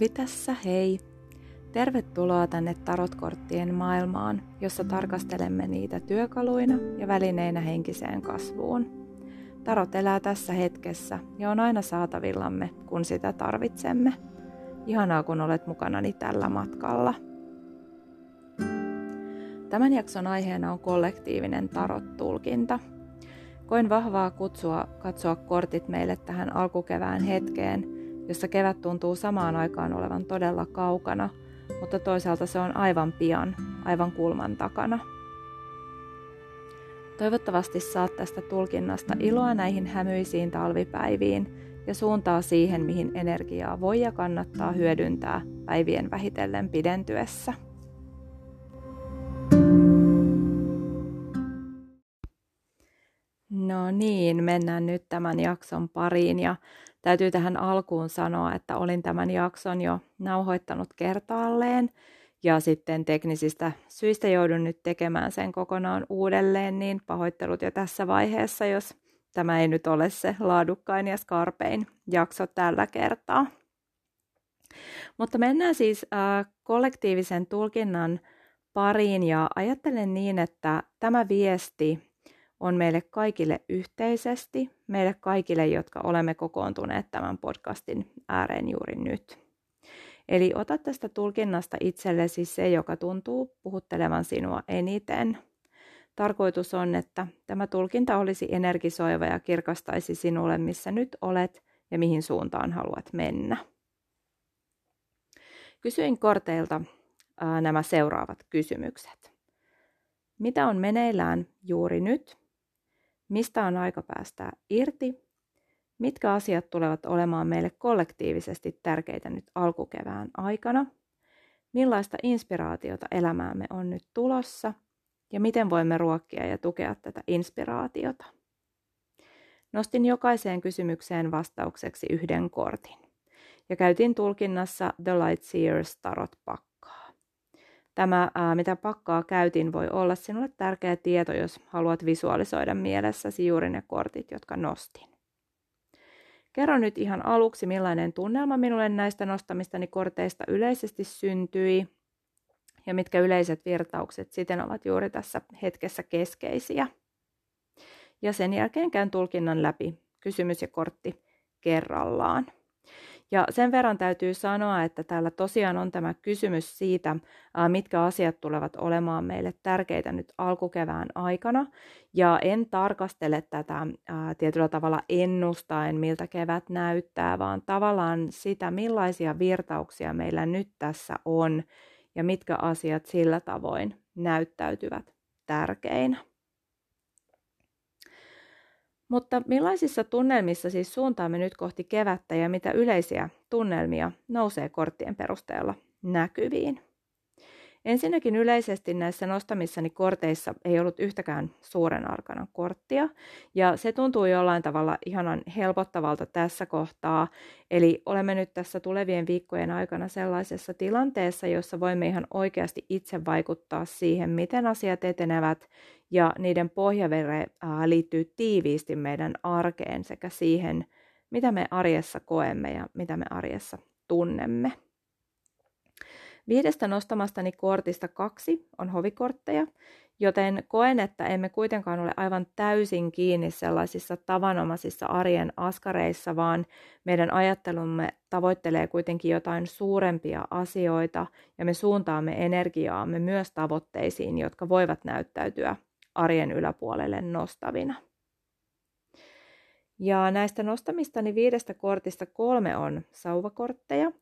Alvi tässä, hei! Tervetuloa tänne tarotkorttien maailmaan, jossa tarkastelemme niitä työkaluina ja välineinä henkiseen kasvuun. Tarot elää tässä hetkessä ja on aina saatavillamme, kun sitä tarvitsemme. Ihanaa, kun olet mukanani tällä matkalla. Tämän jakson aiheena on kollektiivinen tarot-tulkinta. Koin vahvaa kutsua katsoa kortit meille tähän alkukevään hetkeen, jossa kevät tuntuu samaan aikaan olevan todella kaukana, mutta toisaalta se on aivan pian, aivan kulman takana. Toivottavasti saat tästä tulkinnasta iloa näihin hämyisiin talvipäiviin ja suuntaa siihen, mihin energiaa voi ja kannattaa hyödyntää päivien vähitellen pidentyessä. Niin, mennään nyt tämän jakson pariin ja Täytyy tähän alkuun sanoa, että olin tämän jakson jo nauhoittanut kertaalleen ja sitten teknisistä syistä joudun nyt tekemään sen kokonaan uudelleen, niin pahoittelut jo tässä vaiheessa, jos tämä ei nyt ole se laadukkain ja skarpein jakso tällä kertaa. Mutta mennään siis äh, kollektiivisen tulkinnan pariin ja ajattelen niin, että tämä viesti on meille kaikille yhteisesti, meille kaikille, jotka olemme kokoontuneet tämän podcastin ääreen juuri nyt. Eli ota tästä tulkinnasta itsellesi se, joka tuntuu puhuttelevan sinua eniten. Tarkoitus on, että tämä tulkinta olisi energisoiva ja kirkastaisi sinulle, missä nyt olet ja mihin suuntaan haluat mennä. Kysyin korteilta nämä seuraavat kysymykset. Mitä on meneillään juuri nyt Mistä on aika päästää irti? Mitkä asiat tulevat olemaan meille kollektiivisesti tärkeitä nyt alkukevään aikana? Millaista inspiraatiota elämäämme on nyt tulossa? Ja miten voimme ruokkia ja tukea tätä inspiraatiota? Nostin jokaiseen kysymykseen vastaukseksi yhden kortin ja käytin tulkinnassa The Lightseers Tarot Pack Tämä, ää, mitä pakkaa käytin, voi olla sinulle tärkeä tieto, jos haluat visualisoida mielessäsi juuri ne kortit, jotka nostin. Kerro nyt ihan aluksi, millainen tunnelma minulle näistä nostamistani korteista yleisesti syntyi ja mitkä yleiset virtaukset siten ovat juuri tässä hetkessä keskeisiä. Ja sen jälkeen käyn tulkinnan läpi kysymys ja kortti kerrallaan. Ja sen verran täytyy sanoa, että täällä tosiaan on tämä kysymys siitä, mitkä asiat tulevat olemaan meille tärkeitä nyt alkukevään aikana. Ja en tarkastele tätä tietyllä tavalla ennustaen, miltä kevät näyttää, vaan tavallaan sitä, millaisia virtauksia meillä nyt tässä on ja mitkä asiat sillä tavoin näyttäytyvät tärkeinä. Mutta millaisissa tunnelmissa siis suuntaamme nyt kohti kevättä ja mitä yleisiä tunnelmia nousee korttien perusteella näkyviin? Ensinnäkin yleisesti näissä nostamissani korteissa ei ollut yhtäkään suuren arkana korttia, ja se tuntuu jollain tavalla ihanan helpottavalta tässä kohtaa. Eli olemme nyt tässä tulevien viikkojen aikana sellaisessa tilanteessa, jossa voimme ihan oikeasti itse vaikuttaa siihen, miten asiat etenevät, ja niiden pohjavere liittyy tiiviisti meidän arkeen sekä siihen, mitä me arjessa koemme ja mitä me arjessa tunnemme. Viidestä nostamastani kortista kaksi on hovikortteja, joten koen, että emme kuitenkaan ole aivan täysin kiinni sellaisissa tavanomaisissa arjen askareissa, vaan meidän ajattelumme tavoittelee kuitenkin jotain suurempia asioita ja me suuntaamme energiaamme myös tavoitteisiin, jotka voivat näyttäytyä arjen yläpuolelle nostavina. Ja näistä nostamistani viidestä kortista kolme on sauvakortteja,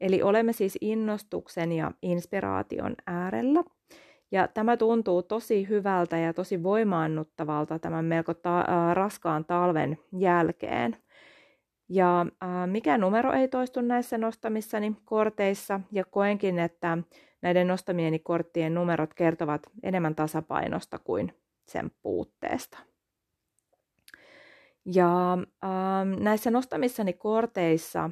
eli olemme siis innostuksen ja inspiraation äärellä. Ja tämä tuntuu tosi hyvältä ja tosi voimaannuttavalta tämän melko ta- raskaan talven jälkeen. Ja äh, mikä numero ei toistu näissä nostamissani korteissa, ja koenkin, että näiden nostamieni korttien numerot kertovat enemmän tasapainosta kuin sen puutteesta. Ja ähm, näissä nostamissani korteissa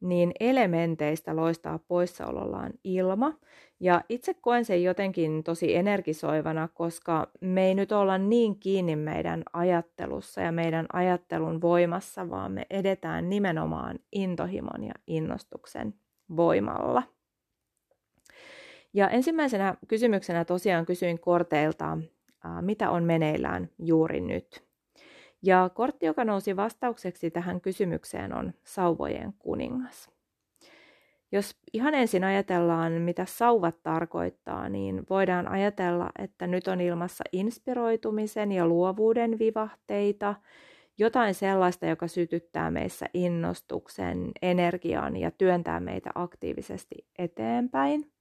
niin elementeistä loistaa poissaolollaan ilma. Ja itse koen sen jotenkin tosi energisoivana, koska me ei nyt olla niin kiinni meidän ajattelussa ja meidän ajattelun voimassa, vaan me edetään nimenomaan intohimon ja innostuksen voimalla. Ja ensimmäisenä kysymyksenä tosiaan kysyin korteilta, mitä on meneillään juuri nyt. Ja kortti, joka nousi vastaukseksi tähän kysymykseen, on sauvojen kuningas. Jos ihan ensin ajatellaan, mitä sauvat tarkoittaa, niin voidaan ajatella, että nyt on ilmassa inspiroitumisen ja luovuuden vivahteita, jotain sellaista, joka sytyttää meissä innostuksen, energian ja työntää meitä aktiivisesti eteenpäin.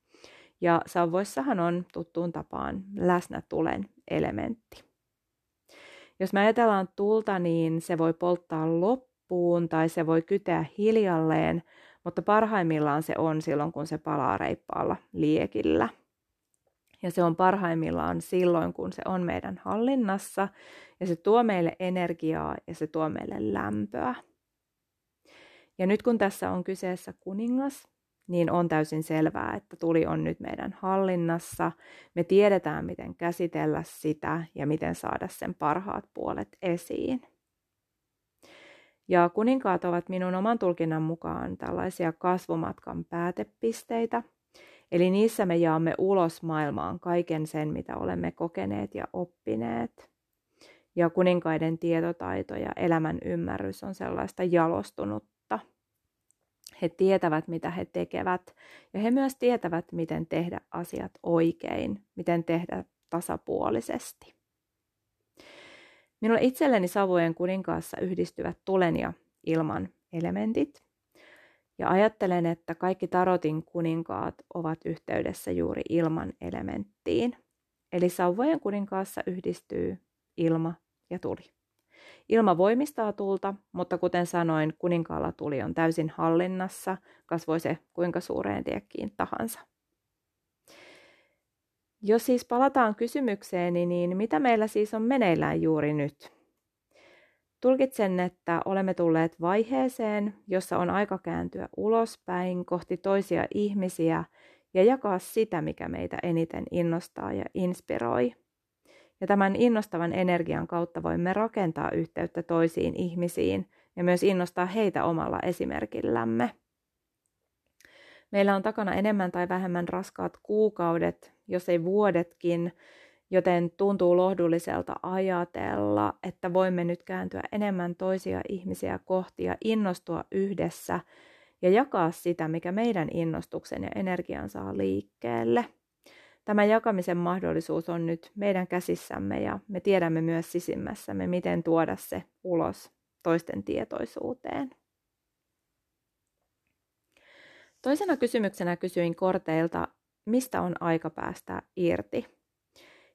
Ja sauvoissahan on tuttuun tapaan läsnä tulen elementti. Jos me ajatellaan tulta, niin se voi polttaa loppuun tai se voi kyteä hiljalleen, mutta parhaimmillaan se on silloin, kun se palaa reippaalla liekillä. Ja se on parhaimmillaan silloin, kun se on meidän hallinnassa ja se tuo meille energiaa ja se tuo meille lämpöä. Ja nyt kun tässä on kyseessä kuningas, niin on täysin selvää, että tuli on nyt meidän hallinnassa. Me tiedetään, miten käsitellä sitä ja miten saada sen parhaat puolet esiin. Ja kuninkaat ovat minun oman tulkinnan mukaan tällaisia kasvumatkan päätepisteitä, eli niissä me jaamme ulos maailmaan kaiken sen, mitä olemme kokeneet ja oppineet. Ja kuninkaiden tietotaito ja elämän ymmärrys on sellaista jalostunutta. He tietävät, mitä he tekevät, ja he myös tietävät, miten tehdä asiat oikein, miten tehdä tasapuolisesti. Minulle itselleni savujen kuninkaassa yhdistyvät tulen ja ilman elementit. Ja ajattelen, että kaikki tarotin kuninkaat ovat yhteydessä juuri ilman elementtiin. Eli sauvojen kuninkaassa yhdistyy ilma ja tuli. Ilma voimistaa tulta, mutta kuten sanoin, kuninkaalla tuli on täysin hallinnassa, kasvoi se kuinka suureen tiekkiin tahansa. Jos siis palataan kysymykseeni, niin mitä meillä siis on meneillään juuri nyt? Tulkitsen, että olemme tulleet vaiheeseen, jossa on aika kääntyä ulospäin kohti toisia ihmisiä ja jakaa sitä, mikä meitä eniten innostaa ja inspiroi. Ja tämän innostavan energian kautta voimme rakentaa yhteyttä toisiin ihmisiin ja myös innostaa heitä omalla esimerkillämme. Meillä on takana enemmän tai vähemmän raskaat kuukaudet, jos ei vuodetkin, joten tuntuu lohdulliselta ajatella, että voimme nyt kääntyä enemmän toisia ihmisiä kohti ja innostua yhdessä ja jakaa sitä, mikä meidän innostuksen ja energian saa liikkeelle. Tämä jakamisen mahdollisuus on nyt meidän käsissämme ja me tiedämme myös sisimmässämme, miten tuoda se ulos toisten tietoisuuteen. Toisena kysymyksenä kysyin korteilta, mistä on aika päästä irti?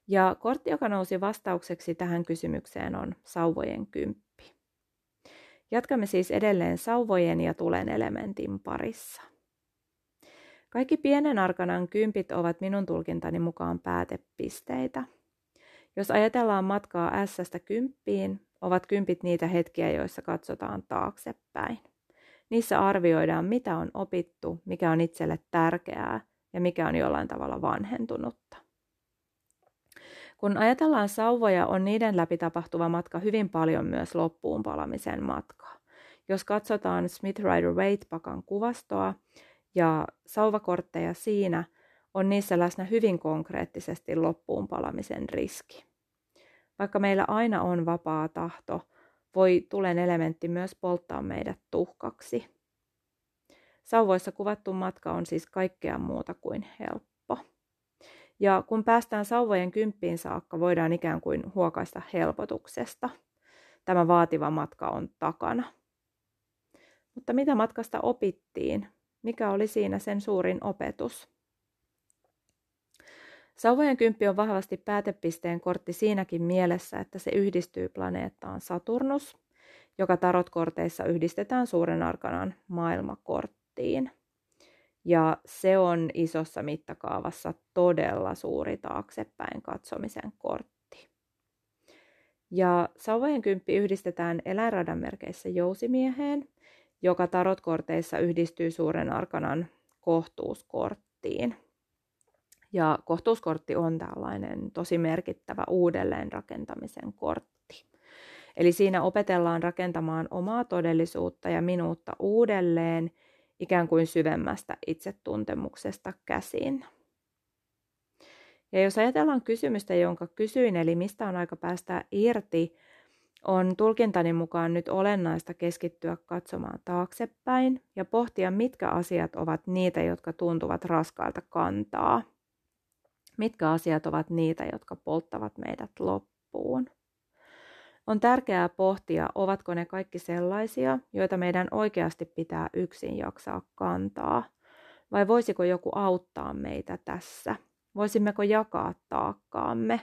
Ja kortti, joka nousi vastaukseksi tähän kysymykseen, on sauvojen kymppi. Jatkamme siis edelleen sauvojen ja tulen elementin parissa. Kaikki pienen arkanan kympit ovat minun tulkintani mukaan päätepisteitä. Jos ajatellaan matkaa S-stä kymppiin, ovat kympit niitä hetkiä, joissa katsotaan taaksepäin. Niissä arvioidaan, mitä on opittu, mikä on itselle tärkeää ja mikä on jollain tavalla vanhentunutta. Kun ajatellaan sauvoja, on niiden läpi tapahtuva matka hyvin paljon myös loppuun palamisen matkaa. Jos katsotaan Smith Rider Waite-pakan kuvastoa ja sauvakortteja siinä, on niissä läsnä hyvin konkreettisesti loppuun palamisen riski. Vaikka meillä aina on vapaa tahto, voi tulen elementti myös polttaa meidät tuhkaksi. Sauvoissa kuvattu matka on siis kaikkea muuta kuin helppo. Ja kun päästään sauvojen kymppiin saakka, voidaan ikään kuin huokaista helpotuksesta. Tämä vaativa matka on takana. Mutta mitä matkasta opittiin? Mikä oli siinä sen suurin opetus? Sauvojen kymppi on vahvasti päätepisteen kortti siinäkin mielessä, että se yhdistyy planeettaan Saturnus, joka tarotkorteissa yhdistetään suuren arkanan maailmakorttiin. Ja se on isossa mittakaavassa todella suuri taaksepäin katsomisen kortti. Ja sauvojen kymppi yhdistetään eläinradan merkeissä jousimieheen, joka tarotkorteissa yhdistyy suuren arkanan kohtuuskorttiin. Ja kohtuuskortti on tällainen tosi merkittävä uudelleenrakentamisen kortti. Eli siinä opetellaan rakentamaan omaa todellisuutta ja minuutta uudelleen ikään kuin syvemmästä itsetuntemuksesta käsin. Ja jos ajatellaan kysymystä, jonka kysyin, eli mistä on aika päästä irti, on tulkintani mukaan nyt olennaista keskittyä katsomaan taaksepäin ja pohtia, mitkä asiat ovat niitä, jotka tuntuvat raskaalta kantaa. Mitkä asiat ovat niitä, jotka polttavat meidät loppuun. On tärkeää pohtia, ovatko ne kaikki sellaisia, joita meidän oikeasti pitää yksin jaksaa kantaa, vai voisiko joku auttaa meitä tässä? Voisimmeko jakaa taakkaamme?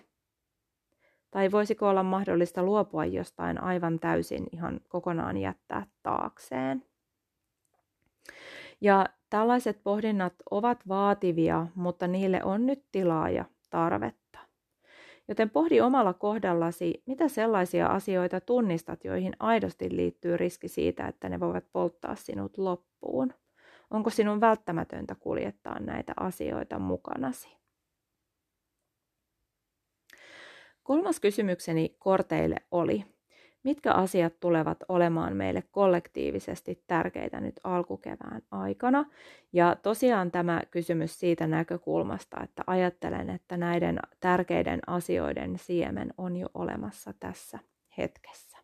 Tai voisiko olla mahdollista luopua jostain aivan täysin ihan kokonaan jättää taakseen? Ja tällaiset pohdinnat ovat vaativia, mutta niille on nyt tilaa ja tarvetta. Joten pohdi omalla kohdallasi, mitä sellaisia asioita tunnistat, joihin aidosti liittyy riski siitä, että ne voivat polttaa sinut loppuun. Onko sinun välttämätöntä kuljettaa näitä asioita mukanasi? Kolmas kysymykseni korteille oli, mitkä asiat tulevat olemaan meille kollektiivisesti tärkeitä nyt alkukevään aikana. Ja tosiaan tämä kysymys siitä näkökulmasta, että ajattelen, että näiden tärkeiden asioiden siemen on jo olemassa tässä hetkessä.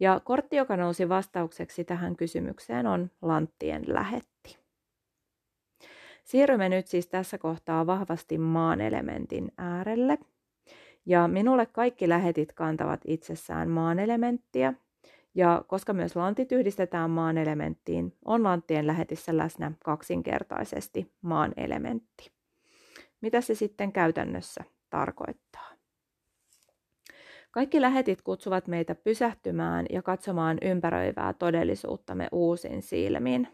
Ja kortti, joka nousi vastaukseksi tähän kysymykseen, on Lanttien lähetti. Siirrymme nyt siis tässä kohtaa vahvasti maan elementin äärelle – ja minulle kaikki lähetit kantavat itsessään maan elementtiä, ja koska myös lantit yhdistetään maan elementtiin, on lanttien lähetissä läsnä kaksinkertaisesti maan elementti. Mitä se sitten käytännössä tarkoittaa? Kaikki lähetit kutsuvat meitä pysähtymään ja katsomaan ympäröivää todellisuuttamme uusin silmin.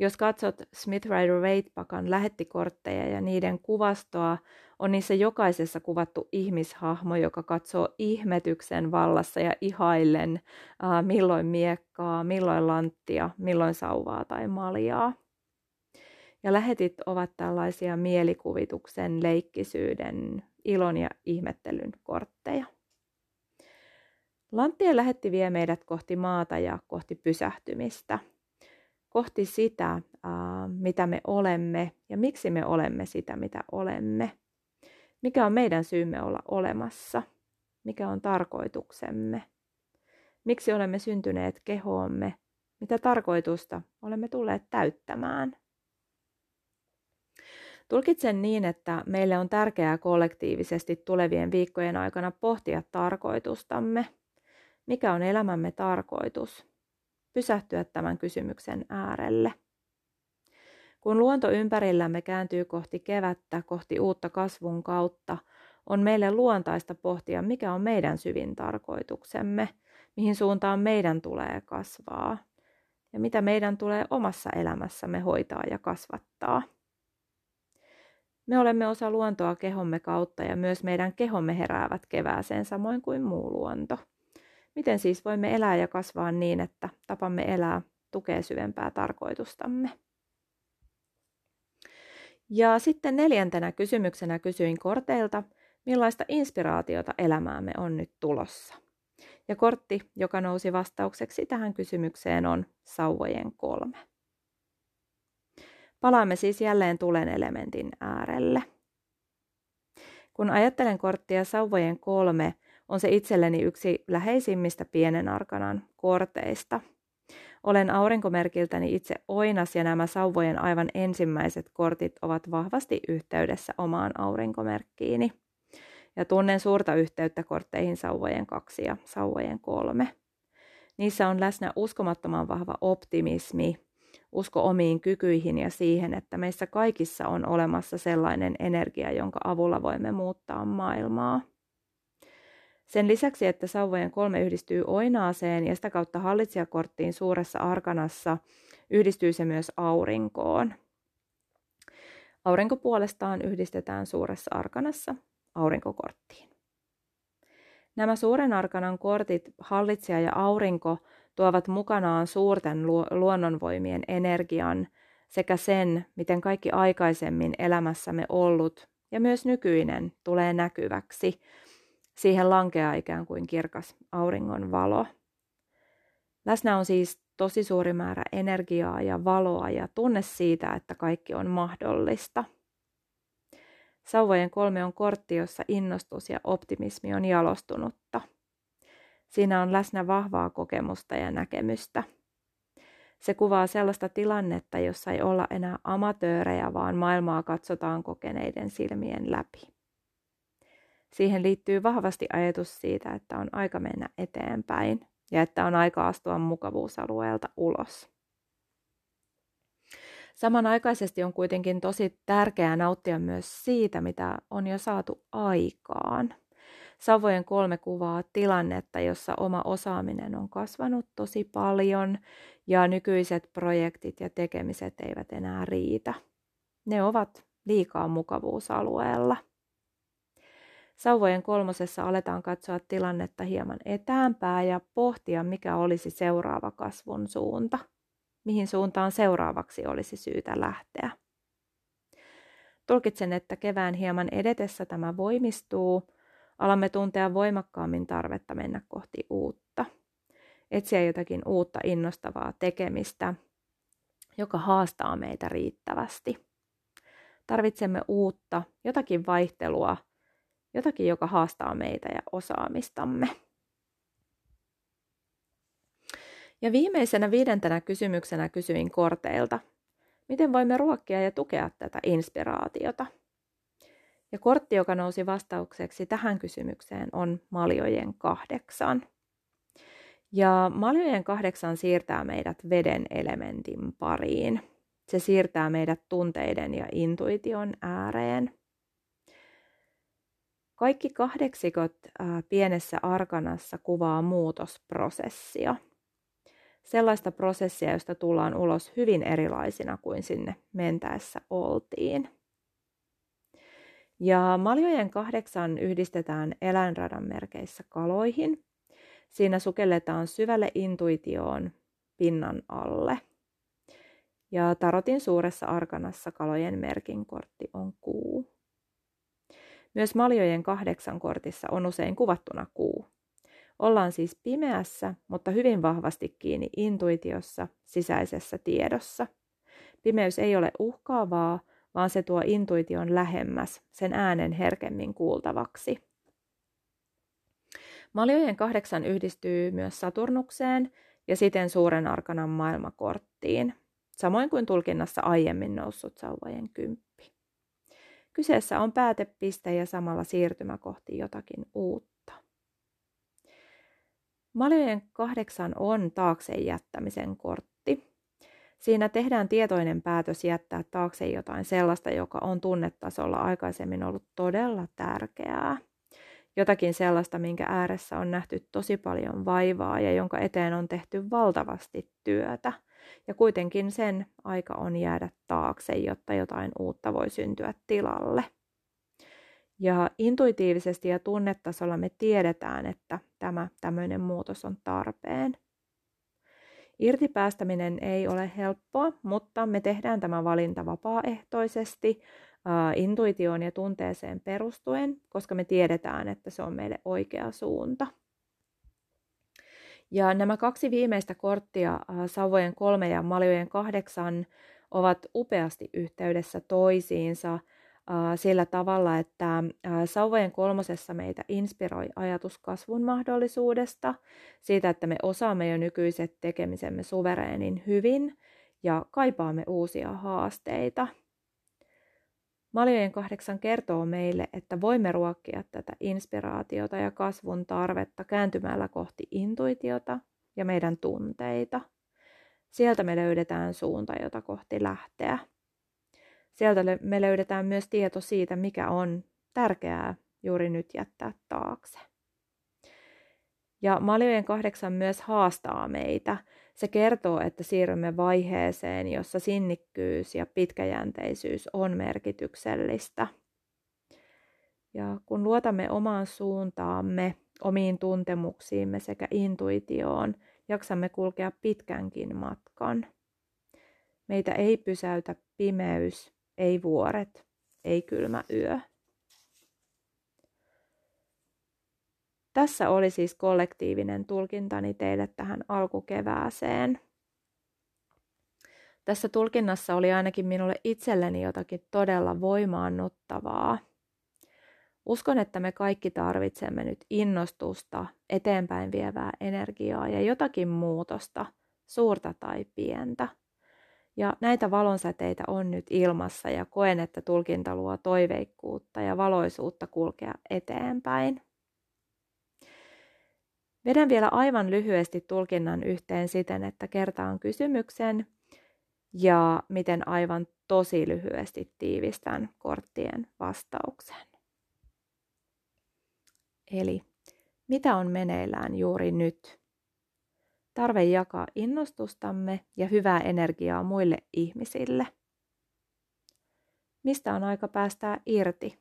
Jos katsot Smith Rider Waite-pakan lähettikortteja ja niiden kuvastoa, on niissä jokaisessa kuvattu ihmishahmo, joka katsoo ihmetyksen vallassa ja ihaillen äh, milloin miekkaa, milloin lanttia, milloin sauvaa tai maljaa. Ja lähetit ovat tällaisia mielikuvituksen, leikkisyyden, ilon ja ihmettelyn kortteja. Lanttien lähetti vie meidät kohti maata ja kohti pysähtymistä – kohti sitä, mitä me olemme ja miksi me olemme sitä, mitä olemme. Mikä on meidän syymme olla olemassa? Mikä on tarkoituksemme? Miksi olemme syntyneet kehoomme? Mitä tarkoitusta olemme tulleet täyttämään? Tulkitsen niin, että meille on tärkeää kollektiivisesti tulevien viikkojen aikana pohtia tarkoitustamme. Mikä on elämämme tarkoitus? Pysähtyä tämän kysymyksen äärelle. Kun luonto ympärillämme kääntyy kohti kevättä, kohti uutta kasvun kautta, on meille luontaista pohtia, mikä on meidän syvin tarkoituksemme, mihin suuntaan meidän tulee kasvaa ja mitä meidän tulee omassa elämässämme hoitaa ja kasvattaa. Me olemme osa luontoa kehomme kautta ja myös meidän kehomme heräävät kevääseen samoin kuin muu luonto. Miten siis voimme elää ja kasvaa niin, että tapamme elää tukee syvempää tarkoitustamme? Ja sitten neljäntenä kysymyksenä kysyin korteilta, millaista inspiraatiota elämäämme on nyt tulossa. Ja kortti, joka nousi vastaukseksi tähän kysymykseen, on sauvojen kolme. Palaamme siis jälleen tulen elementin äärelle. Kun ajattelen korttia sauvojen kolme, on se itselleni yksi läheisimmistä pienen arkanan korteista. Olen aurinkomerkiltäni itse oinas ja nämä sauvojen aivan ensimmäiset kortit ovat vahvasti yhteydessä omaan aurinkomerkkiini. Ja tunnen suurta yhteyttä kortteihin sauvojen kaksi ja sauvojen kolme. Niissä on läsnä uskomattoman vahva optimismi, usko omiin kykyihin ja siihen, että meissä kaikissa on olemassa sellainen energia, jonka avulla voimme muuttaa maailmaa. Sen lisäksi, että sauvojen kolme yhdistyy oinaaseen ja sitä kautta hallitsijakorttiin suuressa arkanassa, yhdistyy se myös aurinkoon. Aurinko puolestaan yhdistetään suuressa arkanassa aurinkokorttiin. Nämä suuren arkanan kortit, hallitsija ja aurinko, tuovat mukanaan suurten luonnonvoimien energian sekä sen, miten kaikki aikaisemmin elämässämme ollut ja myös nykyinen tulee näkyväksi – siihen lankeaa ikään kuin kirkas auringon valo. Läsnä on siis tosi suuri määrä energiaa ja valoa ja tunne siitä, että kaikki on mahdollista. Sauvojen kolme on kortti, jossa innostus ja optimismi on jalostunutta. Siinä on läsnä vahvaa kokemusta ja näkemystä. Se kuvaa sellaista tilannetta, jossa ei olla enää amatöörejä, vaan maailmaa katsotaan kokeneiden silmien läpi. Siihen liittyy vahvasti ajatus siitä, että on aika mennä eteenpäin ja että on aika astua mukavuusalueelta ulos. Samanaikaisesti on kuitenkin tosi tärkeää nauttia myös siitä, mitä on jo saatu aikaan. Savojen kolme kuvaa tilannetta, jossa oma osaaminen on kasvanut tosi paljon ja nykyiset projektit ja tekemiset eivät enää riitä. Ne ovat liikaa mukavuusalueella. Sauvojen kolmosessa aletaan katsoa tilannetta hieman etäämpää ja pohtia, mikä olisi seuraava kasvun suunta. Mihin suuntaan seuraavaksi olisi syytä lähteä. Tulkitsen, että kevään hieman edetessä tämä voimistuu. Alamme tuntea voimakkaammin tarvetta mennä kohti uutta. Etsiä jotakin uutta innostavaa tekemistä, joka haastaa meitä riittävästi. Tarvitsemme uutta, jotakin vaihtelua – jotakin, joka haastaa meitä ja osaamistamme. Ja viimeisenä viidentenä kysymyksenä kysyin korteilta, miten voimme ruokkia ja tukea tätä inspiraatiota. Ja kortti, joka nousi vastaukseksi tähän kysymykseen, on maljojen kahdeksan. Ja maljojen kahdeksan siirtää meidät veden elementin pariin. Se siirtää meidät tunteiden ja intuition ääreen. Kaikki kahdeksikot pienessä arkanassa kuvaa muutosprosessia. Sellaista prosessia, josta tullaan ulos hyvin erilaisina kuin sinne mentäessä oltiin. Ja maljojen kahdeksan yhdistetään eläinradan merkeissä kaloihin. Siinä sukelletaan syvälle intuitioon pinnan alle. Ja tarotin suuressa arkanassa kalojen merkin kortti on kuu. Myös maljojen kahdeksan kortissa on usein kuvattuna kuu. Ollaan siis pimeässä, mutta hyvin vahvasti kiinni intuitiossa, sisäisessä tiedossa. Pimeys ei ole uhkaavaa, vaan se tuo intuition lähemmäs, sen äänen herkemmin kuultavaksi. Maljojen kahdeksan yhdistyy myös Saturnukseen ja siten suuren arkanan maailmakorttiin, samoin kuin tulkinnassa aiemmin noussut sauvojen kymppi. Kyseessä on päätepiste ja samalla siirtymä kohti jotakin uutta. Maljojen kahdeksan on taakse jättämisen kortti. Siinä tehdään tietoinen päätös jättää taakse jotain sellaista, joka on tunnetasolla aikaisemmin ollut todella tärkeää. Jotakin sellaista, minkä ääressä on nähty tosi paljon vaivaa ja jonka eteen on tehty valtavasti työtä – ja kuitenkin sen aika on jäädä taakse, jotta jotain uutta voi syntyä tilalle. Ja intuitiivisesti ja tunnetasolla me tiedetään, että tämä tämmöinen muutos on tarpeen. Irtipäästäminen ei ole helppoa, mutta me tehdään tämä valinta vapaaehtoisesti, intuitioon ja tunteeseen perustuen, koska me tiedetään, että se on meille oikea suunta. Ja nämä kaksi viimeistä korttia, äh, Savojen kolme ja Maljojen kahdeksan, ovat upeasti yhteydessä toisiinsa äh, sillä tavalla, että äh, Sauvojen kolmosessa meitä inspiroi ajatus kasvun mahdollisuudesta, siitä, että me osaamme jo nykyiset tekemisemme suvereenin hyvin ja kaipaamme uusia haasteita – Maljojen kahdeksan kertoo meille, että voimme ruokkia tätä inspiraatiota ja kasvun tarvetta kääntymällä kohti intuitiota ja meidän tunteita. Sieltä me löydetään suunta, jota kohti lähteä. Sieltä me löydetään myös tieto siitä, mikä on tärkeää juuri nyt jättää taakse. Ja Maljojen kahdeksan myös haastaa meitä se kertoo, että siirrymme vaiheeseen, jossa sinnikkyys ja pitkäjänteisyys on merkityksellistä. Ja kun luotamme omaan suuntaamme, omiin tuntemuksiimme sekä intuitioon, jaksamme kulkea pitkänkin matkan. Meitä ei pysäytä pimeys, ei vuoret, ei kylmä yö. Tässä oli siis kollektiivinen tulkintani teille tähän alkukevääseen. Tässä tulkinnassa oli ainakin minulle itselleni jotakin todella voimaannuttavaa. Uskon, että me kaikki tarvitsemme nyt innostusta, eteenpäin vievää energiaa ja jotakin muutosta, suurta tai pientä. Ja näitä valonsäteitä on nyt ilmassa ja koen, että tulkinta luo toiveikkuutta ja valoisuutta kulkea eteenpäin. Vedän vielä aivan lyhyesti tulkinnan yhteen siten, että kertaan kysymyksen ja miten aivan tosi lyhyesti tiivistän korttien vastauksen. Eli mitä on meneillään juuri nyt? Tarve jakaa innostustamme ja hyvää energiaa muille ihmisille. Mistä on aika päästää irti?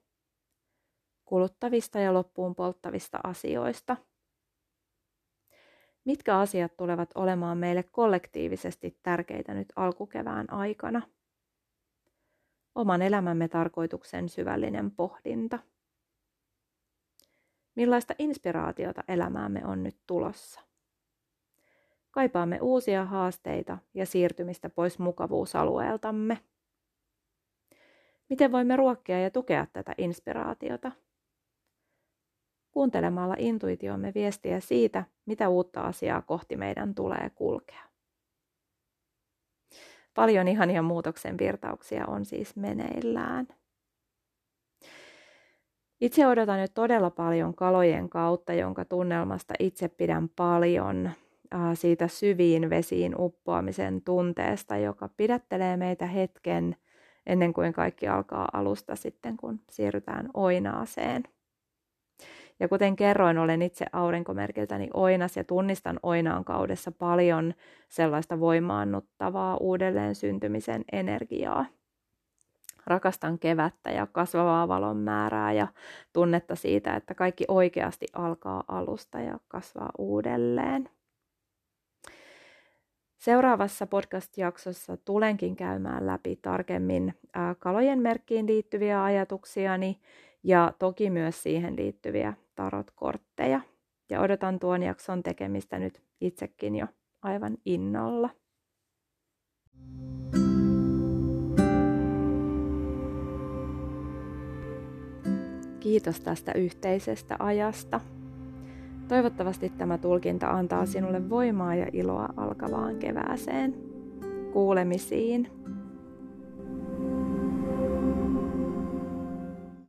Kuluttavista ja loppuun polttavista asioista – Mitkä asiat tulevat olemaan meille kollektiivisesti tärkeitä nyt alkukevään aikana? Oman elämämme tarkoituksen syvällinen pohdinta. Millaista inspiraatiota elämäämme on nyt tulossa? Kaipaamme uusia haasteita ja siirtymistä pois mukavuusalueeltamme. Miten voimme ruokkia ja tukea tätä inspiraatiota? Kuuntelemalla intuitiomme viestiä siitä, mitä uutta asiaa kohti meidän tulee kulkea. Paljon ihania muutoksen virtauksia on siis meneillään. Itse odotan nyt todella paljon kalojen kautta, jonka tunnelmasta itse pidän paljon, siitä syviin vesiin uppoamisen tunteesta, joka pidättelee meitä hetken ennen kuin kaikki alkaa alusta sitten, kun siirrytään oinaaseen. Ja kuten kerroin, olen itse aurinkomerkiltäni oinas ja tunnistan oinaan kaudessa paljon sellaista voimaannuttavaa uudelleen syntymisen energiaa. Rakastan kevättä ja kasvavaa valon määrää ja tunnetta siitä, että kaikki oikeasti alkaa alusta ja kasvaa uudelleen. Seuraavassa podcast-jaksossa tulenkin käymään läpi tarkemmin kalojen merkkiin liittyviä ajatuksiani ja toki myös siihen liittyviä tarotkortteja. Ja odotan tuon jakson tekemistä nyt itsekin jo aivan innolla. Kiitos tästä yhteisestä ajasta. Toivottavasti tämä tulkinta antaa sinulle voimaa ja iloa alkavaan kevääseen. Kuulemisiin.